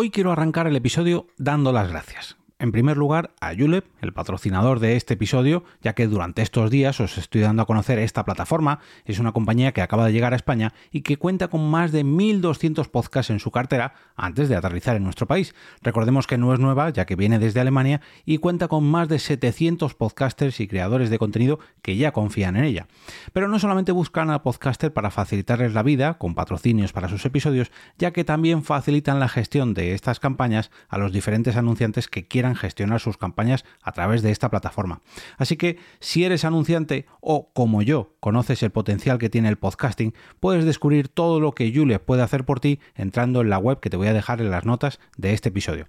Hoy quiero arrancar el episodio dando las gracias. En primer lugar, a Julep, el patrocinador de este episodio, ya que durante estos días os estoy dando a conocer esta plataforma. Es una compañía que acaba de llegar a España y que cuenta con más de 1.200 podcasts en su cartera antes de aterrizar en nuestro país. Recordemos que no es nueva, ya que viene desde Alemania y cuenta con más de 700 podcasters y creadores de contenido que ya confían en ella. Pero no solamente buscan a podcaster para facilitarles la vida, con patrocinios para sus episodios, ya que también facilitan la gestión de estas campañas a los diferentes anunciantes que quieran gestionar sus campañas a través de esta plataforma. Así que si eres anunciante o como yo conoces el potencial que tiene el podcasting, puedes descubrir todo lo que Julia puede hacer por ti entrando en la web que te voy a dejar en las notas de este episodio.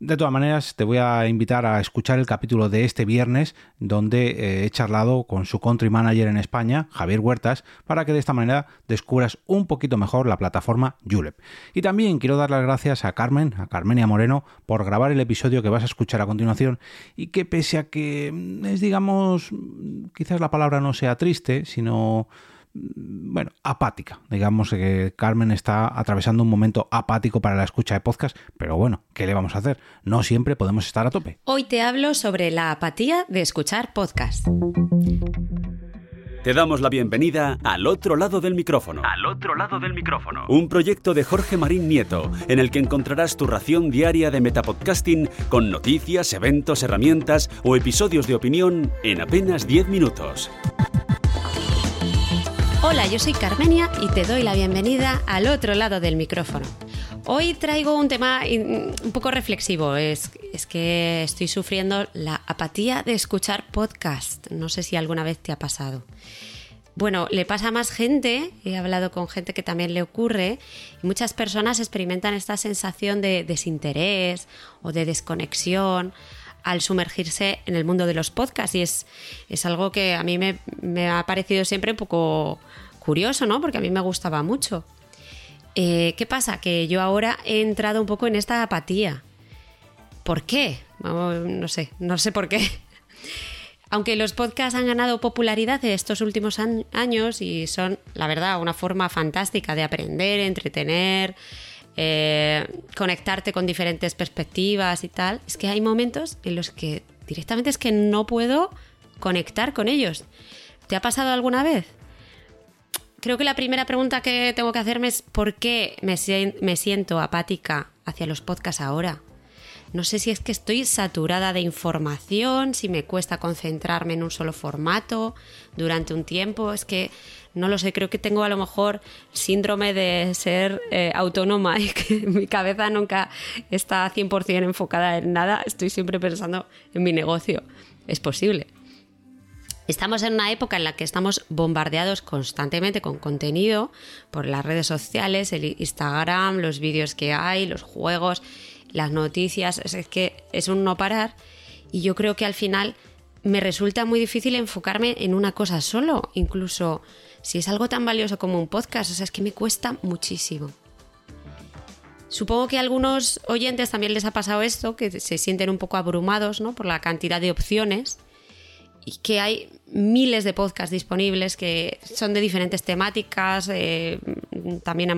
De todas maneras, te voy a invitar a escuchar el capítulo de este viernes donde eh, he charlado con su country manager en España, Javier Huertas, para que de esta manera descubras un poquito mejor la plataforma Julep. Y también quiero dar las gracias a Carmen, a Carmenia Moreno, por grabar el episodio que vas a escuchar a continuación y que pese a que mm, es, digamos, quizás la palabra no sea triste, sino mm, bueno, apática. Digamos que Carmen está atravesando un momento apático para la escucha de podcast, pero bueno, ¿qué le vamos a hacer? No siempre podemos estar a tope. Hoy te hablo sobre la apatía de escuchar podcast. Te damos la bienvenida al otro lado del micrófono. Al otro lado del micrófono. Un proyecto de Jorge Marín Nieto, en el que encontrarás tu ración diaria de metapodcasting con noticias, eventos, herramientas o episodios de opinión en apenas 10 minutos. Hola, yo soy Carmenia y te doy la bienvenida al otro lado del micrófono. Hoy traigo un tema un poco reflexivo. Es, es, que estoy sufriendo la apatía de escuchar podcast. No sé si alguna vez te ha pasado. Bueno, le pasa a más gente, he hablado con gente que también le ocurre, y muchas personas experimentan esta sensación de desinterés o de desconexión al sumergirse en el mundo de los podcasts y es, es algo que a mí me, ha parecido siempre un poco curioso, ¿no? Porque a mí me gustaba mucho. Eh, ¿Qué pasa? Que yo ahora he entrado un poco en esta apatía. ¿Por qué? No sé, no sé por qué. Aunque los podcasts han ganado popularidad en estos últimos años y son, la verdad, una forma fantástica de aprender, entretener, eh, conectarte con diferentes perspectivas y tal, es que hay momentos en los que directamente es que no puedo conectar con ellos. ¿Te ha pasado alguna vez? creo que la primera pregunta que tengo que hacerme es ¿por qué me, siento apática hacia los podcasts ahora? No sé si es que estoy saturada de información, si me cuesta concentrarme en un solo formato durante un tiempo. Es que no lo sé, creo que tengo a lo mejor síndrome de ser eh, autónoma y que mi cabeza nunca está 100% enfocada en nada. Estoy siempre pensando en mi negocio. Es posible. Estamos en una época en la que estamos bombardeados constantemente con contenido por las redes sociales, el Instagram, los vídeos que hay, los juegos, las noticias. Es que es un no parar y yo creo que al final me resulta muy difícil enfocarme en una cosa solo, incluso si es algo tan valioso como un podcast. O sea, es que me cuesta muchísimo. Supongo que a algunos oyentes también les ha pasado esto, que se sienten un poco abrumados ¿no? por la cantidad de opciones que hay miles de podcasts disponibles que son de diferentes temáticas. Eh, también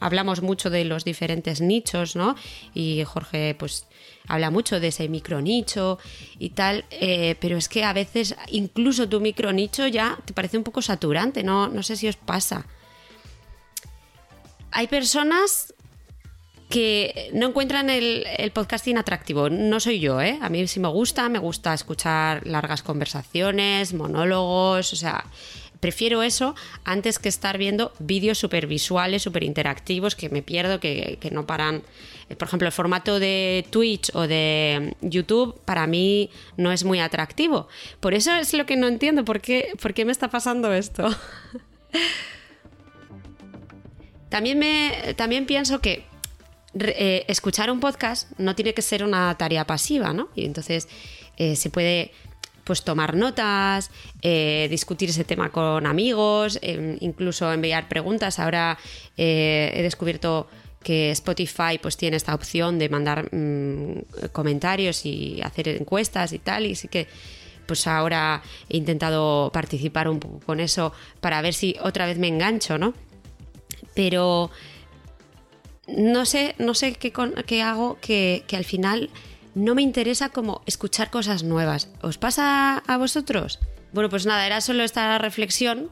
hablamos mucho de los diferentes nichos, ¿no? Y Jorge, pues, habla mucho de ese micronicho y tal. Eh, pero es que a veces incluso tu micronicho ya te parece un poco saturante, ¿no? No sé si os pasa. Hay personas que no encuentran el, podcasting atractivo. No soy yo, ¿eh? A mí sí me gusta, me gusta escuchar largas conversaciones, monólogos, o sea, prefiero eso antes que estar viendo vídeos súper visuales, súper interactivos, que me pierdo, que, no paran. Por ejemplo, el formato de Twitch o de YouTube para mí no es muy atractivo. Por eso es lo que no entiendo, ¿por qué, por qué me está pasando esto? también, me, también pienso que eh, escuchar un podcast no tiene que ser una tarea pasiva, ¿no? Y entonces eh, se puede pues tomar notas, eh, discutir ese tema con amigos, em, incluso enviar preguntas. Ahora he descubierto que Spotify pues tiene esta opción de mandar mm, comentarios y hacer encuestas y tal, y sí que pues ahora he intentado participar un poco con eso para ver si otra vez me engancho, ¿no? Pero no sé, no sé qué, qué hago que, que al final no me interesa como escuchar cosas nuevas. ¿Os pasa a vosotros? Bueno, pues nada, era solo esta reflexión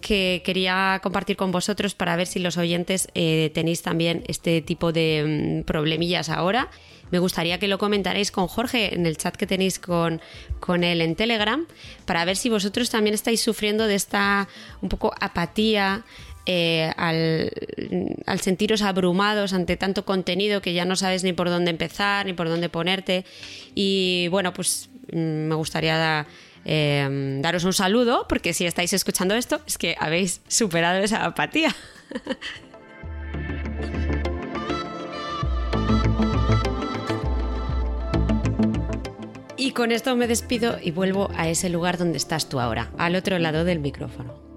que quería compartir con vosotros para ver si los oyentes eh, tenéis también este tipo de mm, problemillas ahora. Me gustaría que lo comentarais con Jorge en el chat que tenéis con, con él en Telegram para ver si vosotros también estáis sufriendo de esta un poco apatía eh, al, sentiros abrumados ante tanto contenido que ya no sabes ni por dónde empezar ni por dónde ponerte. Y bueno, pues mm, me gustaría eh, daros un saludo, porque si estáis escuchando esto es que habéis superado esa apatía. Y con esto me despido y vuelvo a ese lugar donde estás tú ahora, al otro lado del micrófono.